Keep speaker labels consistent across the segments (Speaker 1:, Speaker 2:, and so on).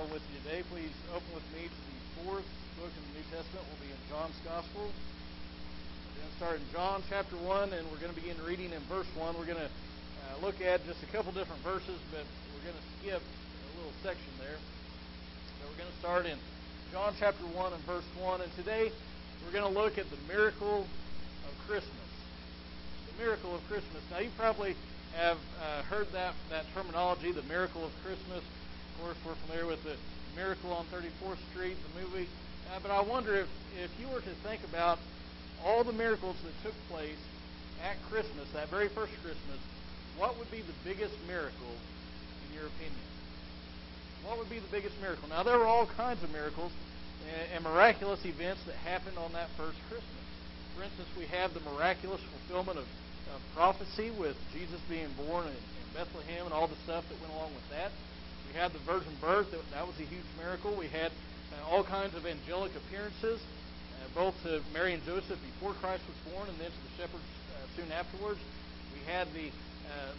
Speaker 1: Bible with you today, please open with me to the fourth book in the New Testament. We'll be in John's Gospel. We're going to start in John chapter 1, and we're going to begin reading in verse 1. We're going to uh, look at just a couple different verses, but we're going to skip a little section there. So we're going to start in John chapter 1 and verse 1. And today we're going to look at the miracle of Christmas. The miracle of Christmas. Now, you probably have uh, heard that, that terminology, the miracle of Christmas course, we're familiar with the Miracle on 34th Street, the movie. Uh, but I wonder if, if you were to think about all the miracles that took place at Christmas, that very first Christmas, what would be the biggest miracle in your opinion? What would be the biggest miracle? Now, there were all kinds of miracles and, miraculous events that happened on that first Christmas. For instance, we have the miraculous fulfillment of, of prophecy with Jesus being born in, in Bethlehem and all the stuff that went along with that. We had the virgin birth. That was a huge miracle. We had uh, all kinds of angelic appearances, uh, both to Mary and Joseph before Christ was born and then to the shepherds uh, soon afterwards. We had the,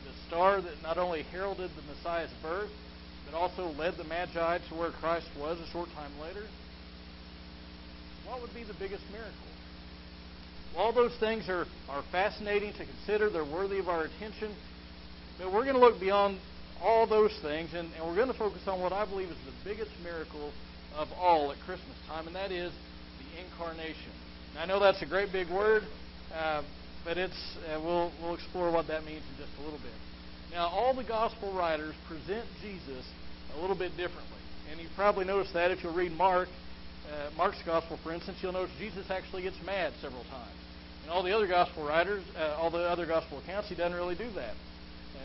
Speaker 1: the star that not only heralded the Messiah's birth, but also led the Magi to where Christ was a short time later. What would be the biggest miracle? All those things are, are fascinating to consider. They're worthy of our attention. But we're going to look beyond all those things, and, and we're going to focus on what I believe is the biggest miracle of all at Christmas time, and that is the incarnation. Now, I know that's a great big word, uh, but it's uh, we'll we'll explore what that means in just a little bit. Now, all the gospel writers present Jesus a little bit differently, and you've probably noticed that if you'll read Mark, uh, Mark's gospel, for instance, you'll notice Jesus actually gets mad several times. And all the other gospel writers, uh, all the other gospel accounts, he doesn't really do that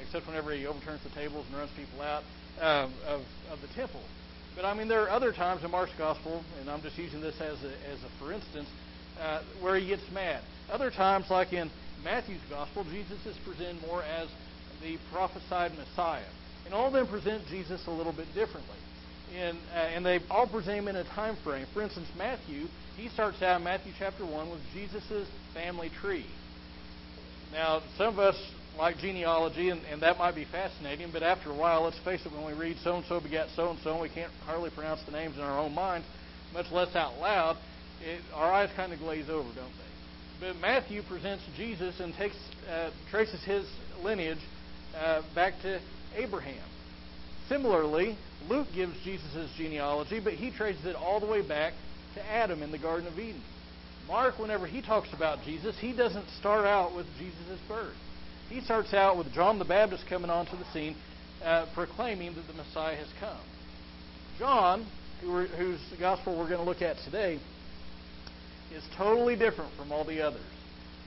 Speaker 1: except whenever he overturns the tables and runs people out um, of, of the temple. But I mean, there are other times in Mark's gospel, and I'm just using this as a, as a for instance, uh, where he gets mad. Other times, like in Matthew's gospel, Jesus is presented more as the prophesied Messiah. And all of them present Jesus a little bit differently. And, uh, and they all present him in a time frame. For instance, Matthew, he starts out in Matthew chapter 1 with Jesus' family tree. Now, some of us like genealogy, and, and that might be fascinating, but after a while, let's face it, when we read so and so begat so and so, we can't hardly pronounce the names in our own minds, much less out loud. It, our eyes kind of glaze over, don't they? But Matthew presents Jesus and takes uh, traces his lineage uh, back to Abraham. Similarly, Luke gives Jesus' genealogy, but he traces it all the way back to Adam in the Garden of Eden. Mark, whenever he talks about Jesus, he doesn't start out with Jesus' birth. He starts out with John the Baptist coming onto the scene, uh, proclaiming that the Messiah has come. John, who whose gospel we're going to look at today, is totally different from all the others.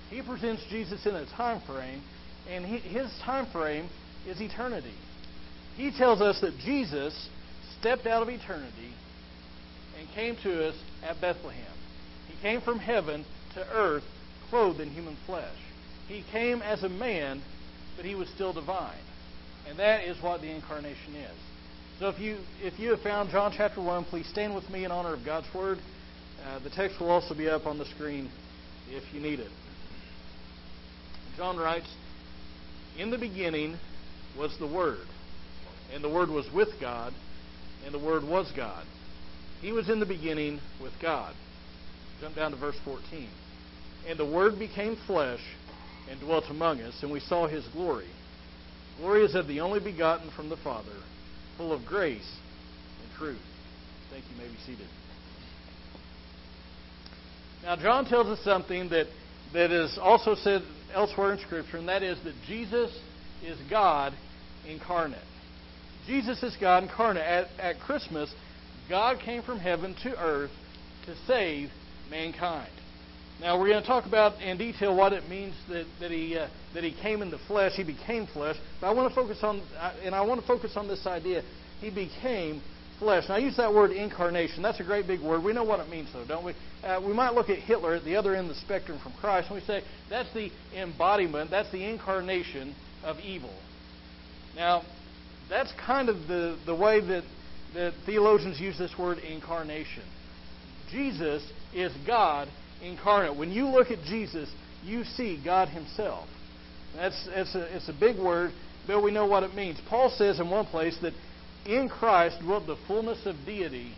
Speaker 1: He presents Jesus in a time frame, and he, his time frame is eternity. He tells us that Jesus stepped out of eternity and came to us at Bethlehem. He came from heaven to earth clothed in human flesh. He came as a man, but he was still divine. And that is what the incarnation is. So if you if you have found John chapter 1, please stand with me in honor of God's word. Uh, the text will also be up on the screen if you need it. John writes, In the beginning was the Word, and the Word was with God, and the Word was God. He was in the beginning with God. Jump down to verse 14. And the Word became flesh and dwelt among us, and we saw his glory. Glory is of the only begotten from the Father, full of grace and truth. Thank you. you may be seated. Now, John tells us something that, that is also said elsewhere in Scripture, and that is that Jesus is God incarnate. Jesus is God incarnate. At, at Christmas, God came from heaven to earth to save mankind. Now we're going to talk about in detail what it means that, that he uh, that he came in the flesh. He became flesh. But I want to focus on and I want to focus on this idea. He became flesh. Now I use that word incarnation. That's a great big word. We know what it means, though, don't we? Uh, we might look at Hitler at the other end of the spectrum from Christ, and we say that's the embodiment. That's the incarnation of evil. Now that's kind of the the way that that theologians use this word incarnation. Jesus is God incarnate. When you look at Jesus, you see God Himself. That's, that's a, it's a big word, but we know what it means. Paul says in one place that in Christ dwelt the fullness of deity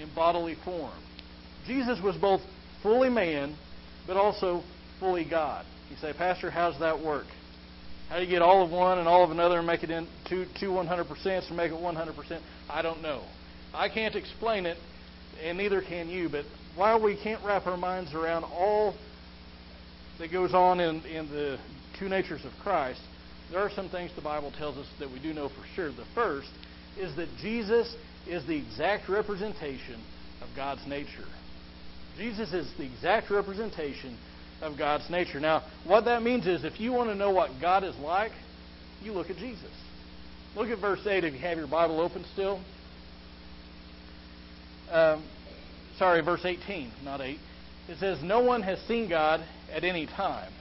Speaker 1: in bodily form. Jesus was both fully man, but also fully God. You say, Pastor, how's that work? How do you get all of one and all of another and make it in two, two 100% to make it 100%? I don't know. I can't explain it, and neither can you. But while we can't wrap our minds around all that goes on in, in the two natures of Christ, there are some things the Bible tells us that we do know for sure. The first is that Jesus is the exact representation of God's nature. Jesus is the exact representation of God's nature. Now, what that means is if you want to know what God is like, you look at Jesus. Look at verse 8 if you have your Bible open still. Um, sorry, verse 18, not 8. It says, No one has seen God at any time.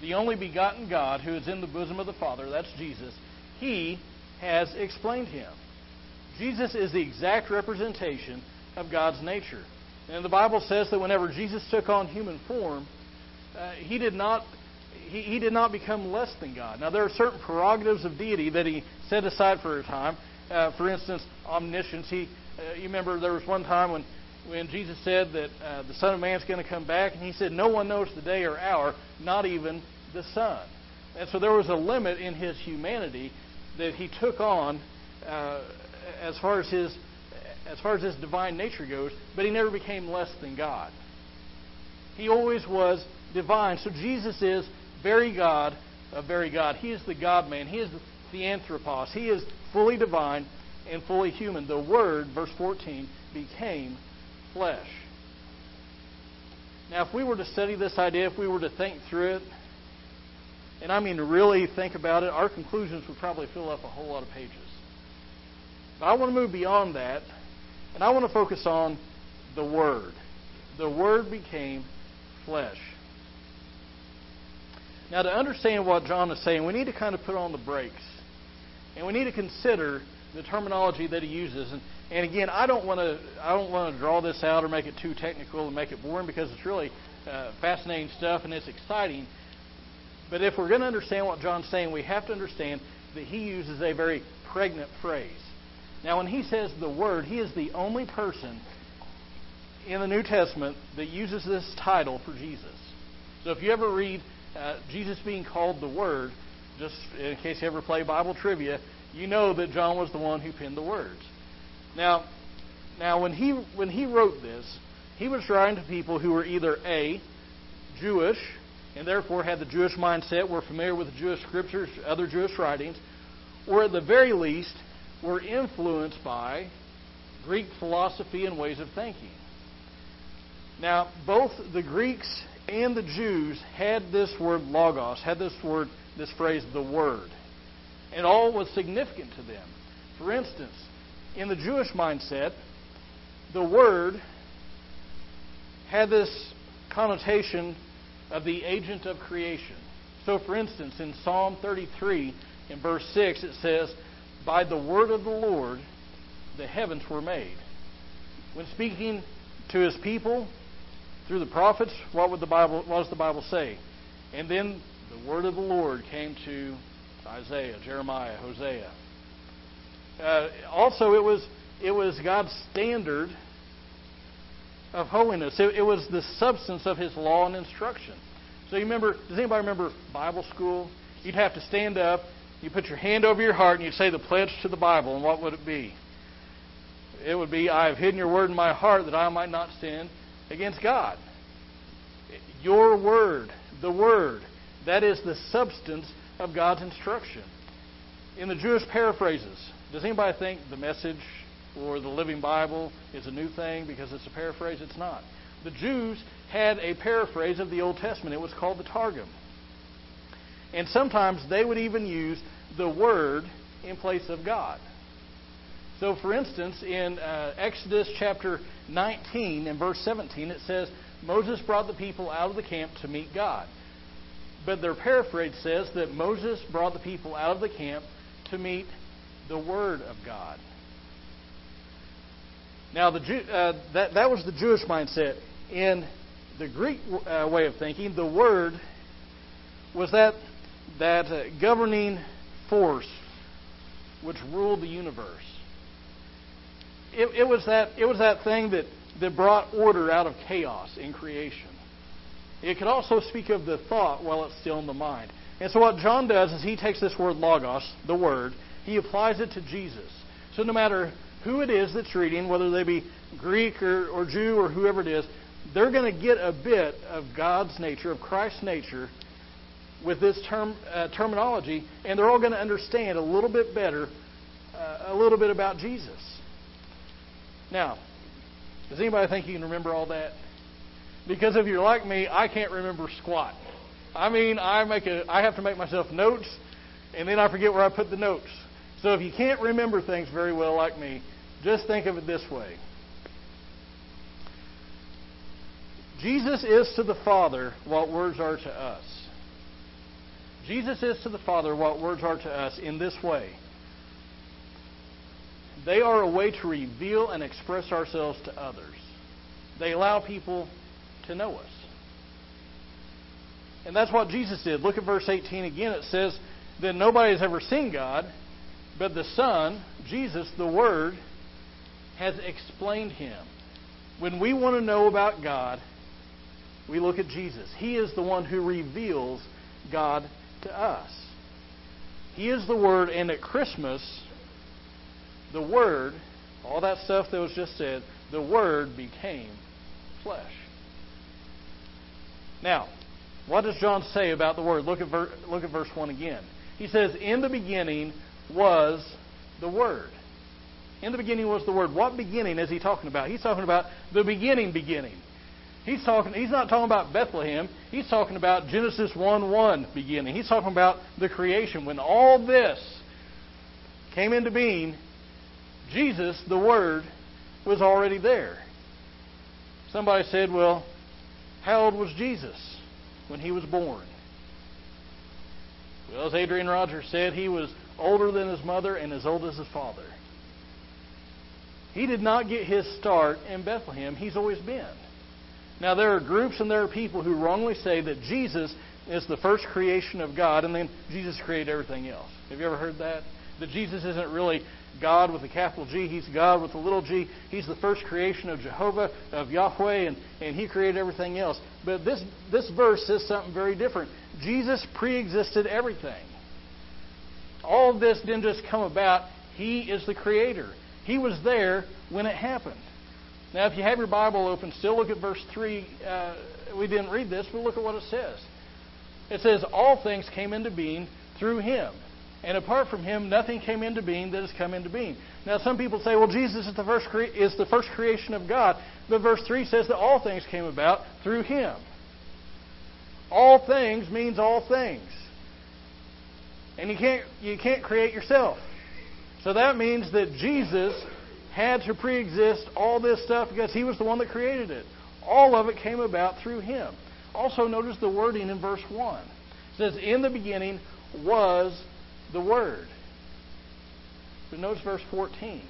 Speaker 1: The only begotten God who is in the bosom of the Father, that's Jesus, he has explained him. Jesus is the exact representation of God's nature. And the Bible says that whenever Jesus took on human form, uh, he did not he, he did not become less than God. Now there are certain prerogatives of deity that he set aside for a time. Uh, for instance, omniscience. He, uh, you remember there was one time when when Jesus said that uh, the Son of Man is going to come back, and he said, No one knows the day or hour, not even the Son. And so there was a limit in his humanity that he took on uh, as far as his as far as his divine nature goes, but he never became less than God. He always was divine. So Jesus is very God, a very God. He is the God man. He is theanthropos. He is fully divine and fully human. The Word, verse 14, became flesh. Now, if we were to study this idea, if we were to think through it, and I mean really think about it, our conclusions would probably fill up a whole lot of pages. But I want to move beyond that, and I want to focus on the Word. The Word became flesh. Now, to understand what John is saying, we need to kind of put on the brakes. And we need to consider the terminology that he uses. And, and again, I don't want to I don't want to draw this out or make it too technical and make it boring because it's really uh, fascinating stuff and it's exciting. But if we're going to understand what John's saying, we have to understand that he uses a very pregnant phrase. Now, when he says the word, he is the only person in the New Testament that uses this title for Jesus. So if you ever read uh, Jesus being called the Word, just in case you ever play Bible trivia, you know that John was the one who penned the words. Now, now when he when he wrote this, he was writing to people who were either a Jewish and therefore had the Jewish mindset, were familiar with the Jewish scriptures, other Jewish writings, or at the very least were influenced by Greek philosophy and ways of thinking. Now, both the Greeks and the Jews had this word logos, had this word, this phrase, the word. And all was significant to them. For instance, in the Jewish mindset, the word had this connotation of the agent of creation. So, for instance, in Psalm 33, in verse 6, it says, By the word of the Lord the heavens were made. When speaking to his people, through the prophets, what would the Bible what does the Bible say? And then the word of the Lord came to Isaiah, Jeremiah, Hosea. Uh, also, it was it was God's standard of holiness. It, it, was the substance of His law and instruction. So you remember? Does anybody remember Bible school? You'd have to stand up. You put your hand over your heart and you'd say the pledge to the Bible. And what would it be? It would be, "I have hidden your word in my heart that I might not sin against God. Your word, the word, that is the substance of God's instruction. In the Jewish paraphrases, does anybody think the message or the Living Bible is a new thing because it's a paraphrase? It's not. The Jews had a paraphrase of the Old Testament. It was called the Targum. And sometimes they would even use the word in place of God. So, for instance, in uh, Exodus chapter 19 and verse 17, it says, Moses brought the people out of the camp to meet God. But their paraphrase says that Moses brought the people out of the camp to meet the Word of God. Now, the Jew, uh, that, that was the Jewish mindset. In the Greek uh, way of thinking, the Word was that, that uh, governing force which ruled the universe. it, it, was that, it was that thing that, that brought order out of chaos in creation. It could also speak of the thought while it's still in the mind. And so what John does is he takes this word logos, the word, he applies it to Jesus. So no matter who it is that's reading, whether they be Greek or, or Jew or whoever it is, they're going to get a bit of God's nature, of Christ's nature, with this term uh, terminology, and they're all going to understand a little bit better, uh, a little bit about Jesus. Now, does anybody think you can remember all that? Because if you're like me, I can't remember squat. I mean, I make a, I have to make myself notes, and then I forget where I put the notes. So if you can't remember things very well like me, just think of it this way. Jesus is to the Father what words are to us. Jesus is to the Father what words are to us in this way. They are a way to reveal and express ourselves to others. They allow people to know us. And that's what Jesus did. Look at verse 18 again. It says Then nobody has ever seen God, but the Son, Jesus, the Word, has explained him. When we want to know about God, we look at Jesus. He is the one who reveals God to us. He is the Word, and at Christmas, the Word, all that stuff that was just said, the Word became flesh. Now, what does John say about the Word? Look at, ver- look at verse 1 again. He says, In the beginning was the Word. In the beginning was the Word. What beginning is he talking about? He's talking about the beginning beginning. He's talking he's not talking about Bethlehem. He's talking about Genesis 1 1 beginning. He's talking about the creation. When all this came into being, Jesus, the Word, was already there. Somebody said, Well, how old was Jesus when he was born? Well, as Adrian Rogers said, he was older than his mother and as old as his father. He did not get his start in Bethlehem. He's always been. Now, there are groups and there are people who wrongly say that Jesus is the first creation of God and then Jesus created everything else. Have you ever heard that? That Jesus isn't really God with a capital G, He's God with a little g. He's the first creation of Jehovah, of Yahweh, and, and He created everything else. But this, this verse says something very different. Jesus pre existed everything. All this didn't just come about. He is the creator. He was there when it happened. Now, if you have your Bible open, still look at verse 3. Uh, we didn't read this, but look at what it says. It says, All things came into being through him. And apart from him, nothing came into being that has come into being. Now, some people say, well, Jesus is the first, cre- is the first creation of God. But verse 3 says that all things came about through him. All things means all things. And you can't, you can't create yourself. So that means that Jesus had to pre exist all this stuff because he was the one that created it. All of it came about through him. Also, notice the wording in verse 1. It says, In the beginning was the Word. But notice verse 14.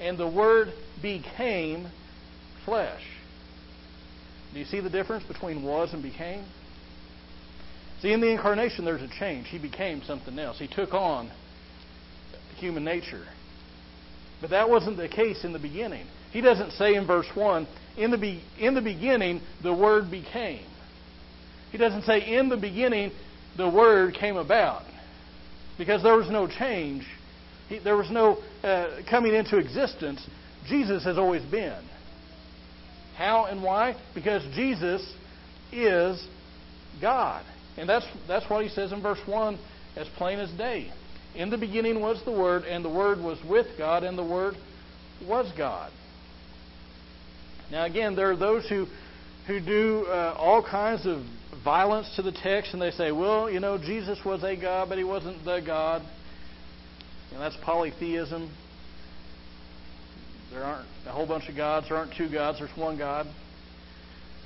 Speaker 1: And the Word became flesh. Do you see the difference between was and became? See, in the incarnation, there's a change. He became something else. He took on human nature. But that wasn't the case in the beginning. He doesn't say in verse 1, in the, be- in the beginning, the Word became. He doesn't say, in the beginning, the Word came about. Because there was no change. He, there was no uh, coming into existence. Jesus has always been. How and why? Because Jesus is God. And that's, that's what he says in verse 1 as plain as day. In the beginning was the Word, and the Word was with God, and the Word was God. Now, again, there are those who, who do uh, all kinds of violence to the text, and they say, well, you know, Jesus was a God, but he wasn't the God. And that's polytheism. There aren't a whole bunch of gods. There aren't two gods. There's one God.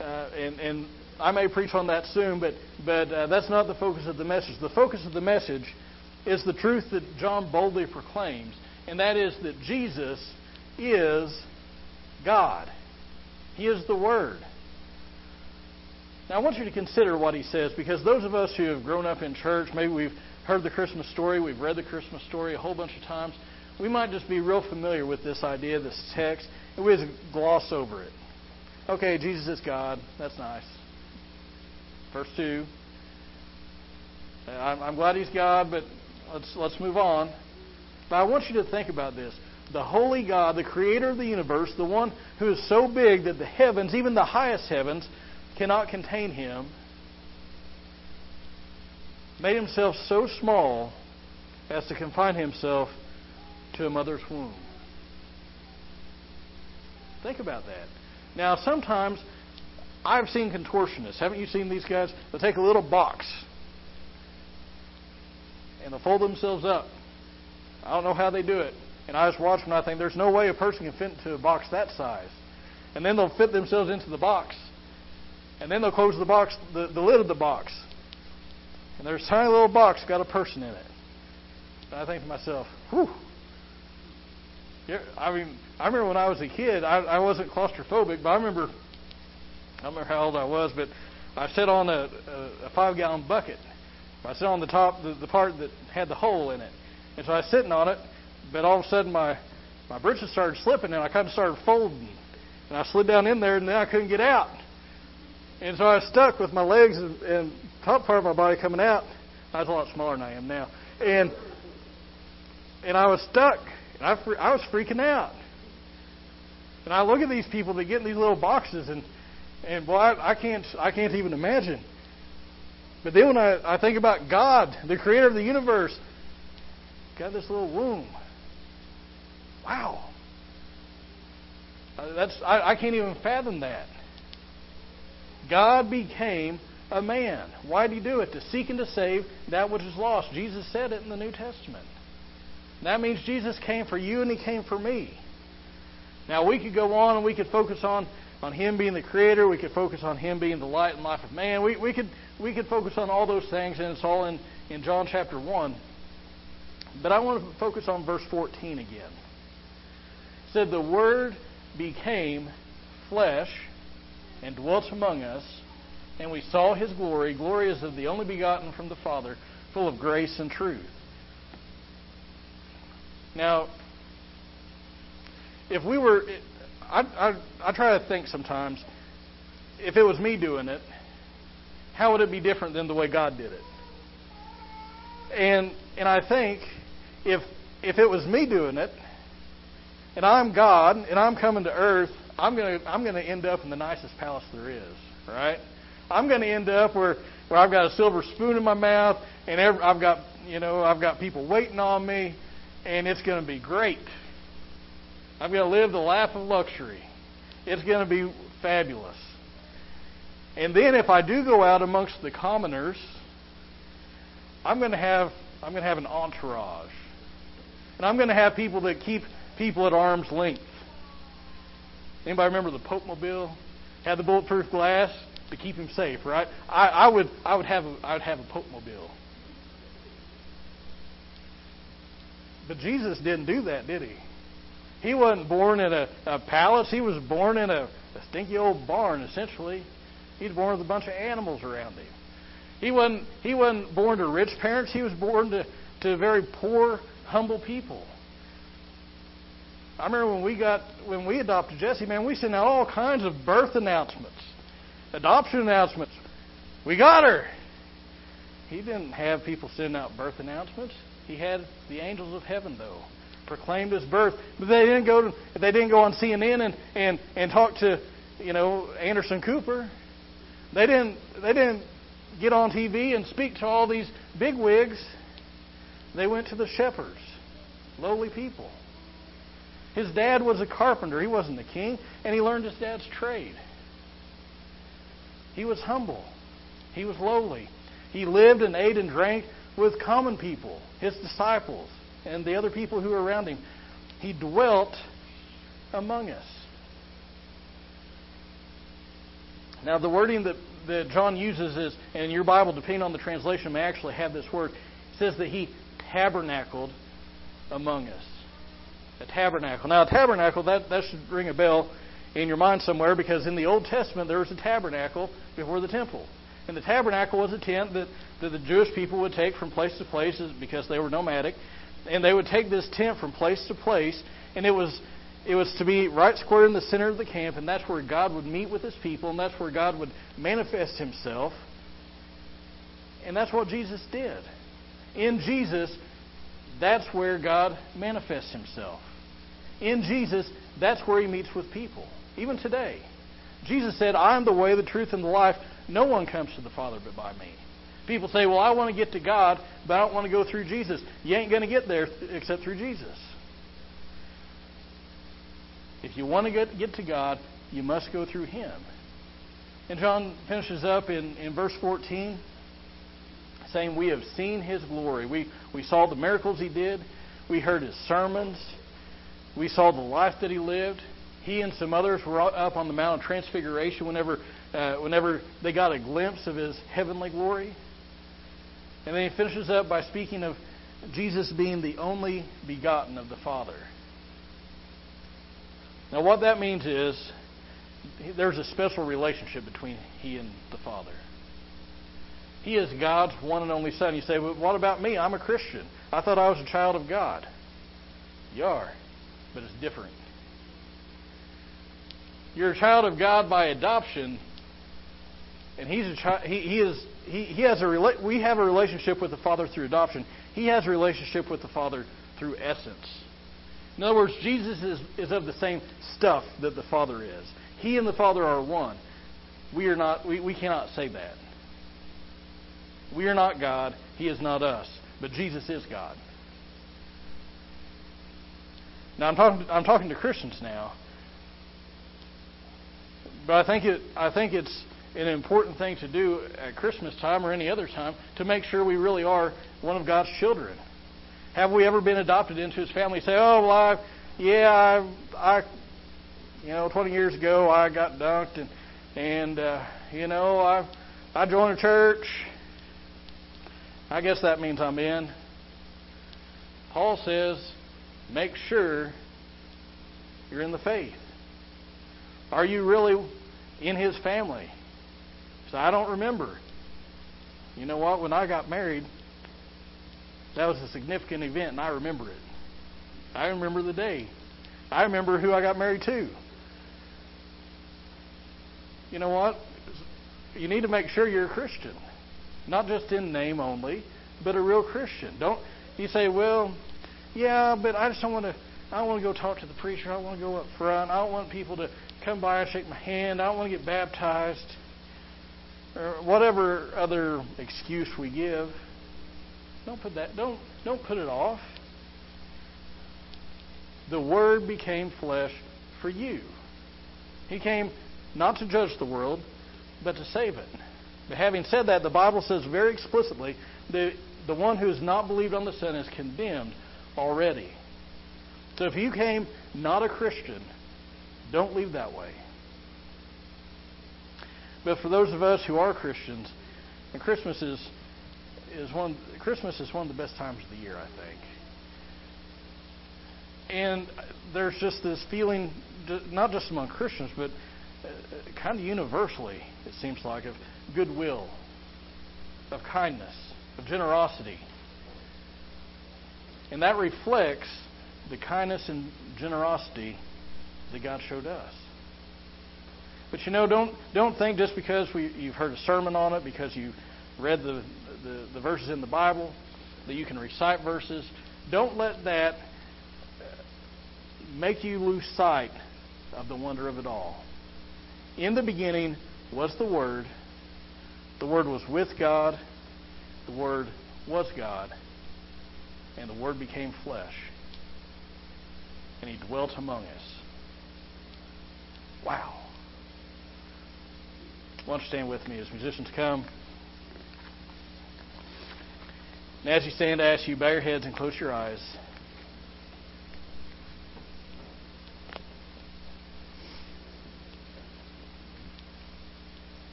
Speaker 1: Uh, and, and I may preach on that soon, but, but uh, that's not the focus of the message. The focus of the message is the truth that John boldly proclaims, and that is that Jesus is God. He is the Word. Now, I want you to consider what he says because those of us who have grown up in church, maybe we've heard the Christmas story, we've read the Christmas story a whole bunch of times, we might just be real familiar with this idea, this text, and we just gloss over it. Okay, Jesus is God. That's nice. Verse 2. I'm, I'm glad he's God, but let's, let's move on. But I want you to think about this. The holy God, the creator of the universe, the one who is so big that the heavens, even the highest heavens, cannot contain him, made himself so small as to confine himself to a mother's womb. Think about that. Now, sometimes I've seen contortionists. Haven't you seen these guys? They'll take a little box and they'll fold themselves up. I don't know how they do it. And I just watch them and I think there's no way a person can fit into a box that size. And then they'll fit themselves into the box. And then they'll close the box, the, the lid of the box. And there's a tiny little box got a person in it. And I think to myself, whew. I mean, I remember when I was a kid, I, I wasn't claustrophobic, but I remember, I don't remember how old I was, but I sat on a, a, a five gallon bucket. I sat on the top, the, the part that had the hole in it. And so I was sitting on it, but all of a sudden my, my britches started slipping and I kind of started folding. And I slid down in there and then I couldn't get out. And so I was stuck with my legs and, and top part of my body coming out. I was a lot smaller than I am now. And and I was stuck. And I, I was freaking out. And I look at these people that get in these little boxes, and and boy, I, I can't I can't even imagine. But then when I, I think about God, the creator of the universe, got this little womb. Wow. Uh, that's I, I can't even fathom that. God became a man. Why did he do it? To seek and to save that which is lost. Jesus said it in the New Testament. That means Jesus came for you and he came for me. Now we could go on and we could focus on, on him being the creator, we could focus on him being the light and life of man. We, we could we could focus on all those things and it's all in, in John chapter one. But I want to focus on verse 14 again. It said the word became flesh and dwelt among us, and we saw his glory. Glory is of the only begotten from the Father, full of grace and truth. Now, if we were, I, I, I try to think sometimes, if it was me doing it, how would it be different than the way God did it? And and I think if if it was me doing it, and I'm God, and I'm coming to earth, I'm gonna I'm gonna end up in the nicest palace there is, right? I'm gonna end up where where I've got a silver spoon in my mouth, and every, I've got you know I've got people waiting on me, and it's to be great. I'm going to live the life of luxury. It's going to be fabulous. And then if I do go out amongst the commoners, I'm going to have I'm going to have an entourage. And I'm going to have people that keep people at arm's length. Anybody remember the Pope Mobile? Had the bulletproof glass to keep him safe, right? I, I would I would have a, I would have a Pope Mobile. But Jesus didn't do that, did he? He wasn't born in a, a palace. He was born in a, a stinky old barn, essentially. He was born with a bunch of animals around him. He wasn't, he wasn't born to rich parents. He was born to, to very poor, humble people. I remember when we got when we adopted Jesse, man, we sent out all kinds of birth announcements, adoption announcements. We got her. He didn't have people sending out birth announcements. He had the angels of heaven, though, proclaimed his birth. But they didn't go. To, they didn't go on CNN and and and talk to, you know, Anderson Cooper. They didn't. They didn't get on TV and speak to all these big wigs. They went to the shepherds, lowly people. His dad was a carpenter. He wasn't the king, and he learned his dad's trade. He was humble. He was lowly. He lived and ate and drank with common people, his disciples, and the other people who were around him. He dwelt among us. Now, the wording that, that John uses is, and your Bible, depending on the translation, may actually have this word. Says that he tabernacled among us. A tabernacle. Now, a tabernacle, that, that should ring a bell in your mind somewhere because in the Old Testament there was a tabernacle before the temple. And the tabernacle was a tent that, that the Jewish people would take from place to place because they were nomadic. And they would take this tent from place to place, and it was it was to be right square in the center of the camp, and that's where God would meet with his people, and that's where God would manifest himself. And that's what Jesus did. In Jesus, that's where God manifests himself. In Jesus, that's where he meets with people, even today. Jesus said, I am the way, the truth, and the life. No one comes to the Father but by me. People say, Well, I want to get to God, but I don't want to go through Jesus. You ain't going to get there except through Jesus. If you want to get, get to God, you must go through Him. And John finishes up in, in verse 14 saying, We have seen His glory. We, we saw the miracles He did, we heard His sermons, we saw the life that He lived. He and some others were up on the Mount of Transfiguration whenever, uh, whenever they got a glimpse of His heavenly glory. And then he finishes up by speaking of Jesus being the only begotten of the Father. Now, what that means is there's a special relationship between he and the Father. He is God's one and only Son. You say, well, what about me? I'm a Christian. I thought I was a child of God. You are, but it's different. You're a child of God by adoption, and he's a child. He, he is. He, he has a. We have a relationship with the Father through adoption. He has a relationship with the Father through essence. In other words, Jesus is, is of the same stuff that the Father is. He and the Father are one. We are not. We, we cannot say that. We are not God. He is not us. But Jesus is God. Now I'm talking. I'm talking to Christians now. But I think it. I think it's an important thing to do at Christmas time or any other time to make sure we really are one of God's children. Have we ever been adopted into His family? Say, oh, well, I, yeah, I, I, you know, 20 years ago I got dunked, and and uh, you know, I, I joined a church. I guess that means I'm in. Paul says, make sure you're in the faith. Are you really in His family? So I don't remember. You know what? When I got married, that was a significant event, and I remember it. I remember the day. I remember who I got married to. You know what? You need to make sure you're a Christian, not just in name only, but a real Christian. Don't you say, "Well, yeah, but I just don't want to. I don't want to go talk to the preacher. I don't want to go up front. I don't want people to come by and shake my hand. I don't want to get baptized." Or whatever other excuse we give. Don't put that don't don't put it off. The word became flesh for you. He came not to judge the world, but to save it. But having said that, the Bible says very explicitly that the one who has not believed on the Son is condemned already. So if you came not a Christian, don't leave that way. But for those of us who are Christians, and Christmas is is one Christmas is one of the best times of the year, I think. And there's just this feeling, not just among Christians, but uh, kind of universally, it seems like, of goodwill, of kindness, of generosity. And that reflects the kindness and generosity that God showed us. But you know, don't don't think just because we, you've heard a sermon on it, because you read the, the, the verses in the Bible, that you can recite verses. Don't let that uh, make you lose sight of the wonder of it all. In the beginning was the Word. The Word was with God. The Word was God. And the Word became flesh. And He dwelt among us. Wow. Why don't you stand with me as musicians come? And as you stand, I ask you, bow your heads and close your eyes.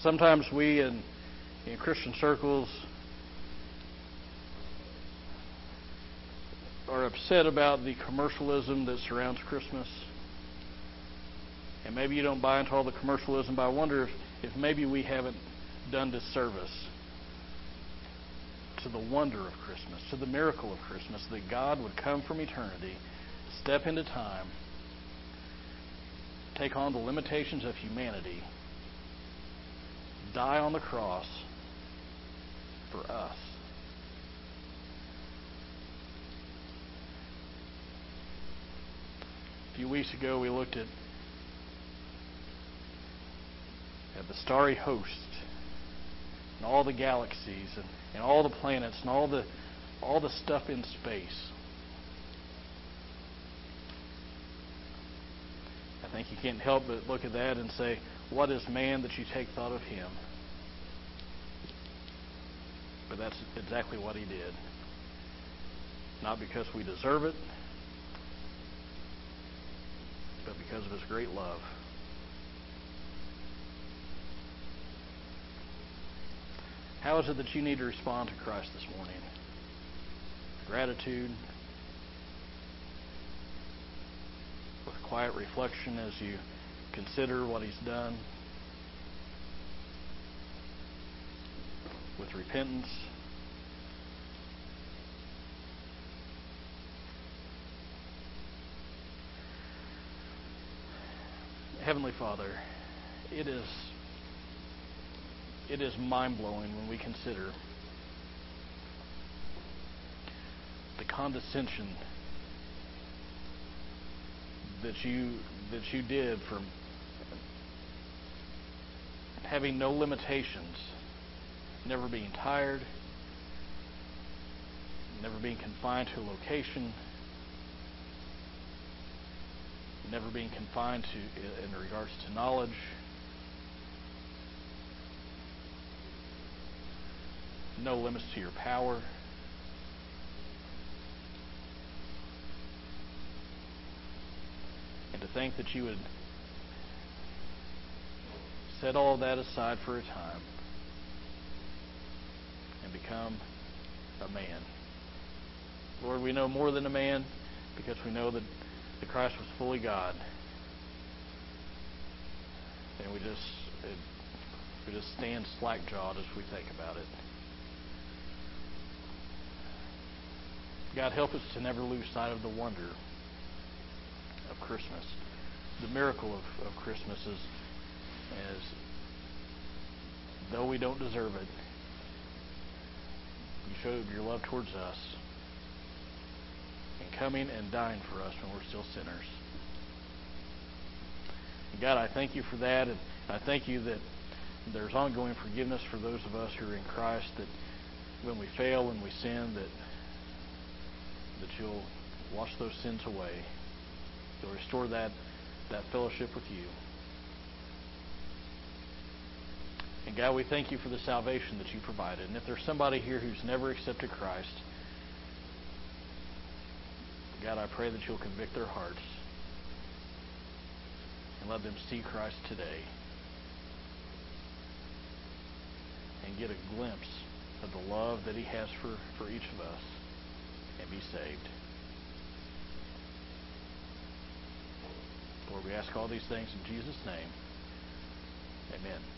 Speaker 1: Sometimes we in, in Christian circles upset about the commercialism that surrounds Christmas. And maybe you don't buy into all the commercialism, but I wonder if, if maybe we haven't done disservice to the wonder of Christmas, to the miracle of Christmas, that God would come from eternity, step into time, take on the limitations of humanity, die on the cross for us. A few weeks ago, we looked at at the starry host and all the galaxies and, and all the planets and all the all the stuff in space. I think you can't help but look at that and say, What is man that you take thought of him? But that's exactly what he did. Not because we deserve it, but because of his great love. How is it that you need to respond to Christ this morning? Gratitude, with quiet reflection as you consider what He's done, with repentance. Heavenly Father, it is it is mind blowing when we consider the condescension that you that you did from having no limitations, never being tired, never being confined to a location, never being confined to in regards to knowledge. no limits to your power. And to think that you would set all that aside for a time and become a man. Lord, we know more than a man because we know that the Christ was fully God. And we just it, we just stand slack jawed as we think about it. God, help us to never lose sight of the wonder of Christmas. The miracle of, of Christmas is as though we don't deserve it, you showed your love towards us coming and dying for us when we're still sinners. And God, I thank you for that, and I thank you that there's ongoing forgiveness for those of us who are in Christ, that when we fail and we sin, that that you'll wash those sins away. You'll restore that, that fellowship with you. And God, we thank you for the salvation that you provided. And if there's somebody here who's never accepted Christ, God, I pray that you'll convict their hearts and let them see Christ today and get a glimpse of the love that he has for, for each of us and be saved. Lord, we ask all these things in Jesus' name. Amen.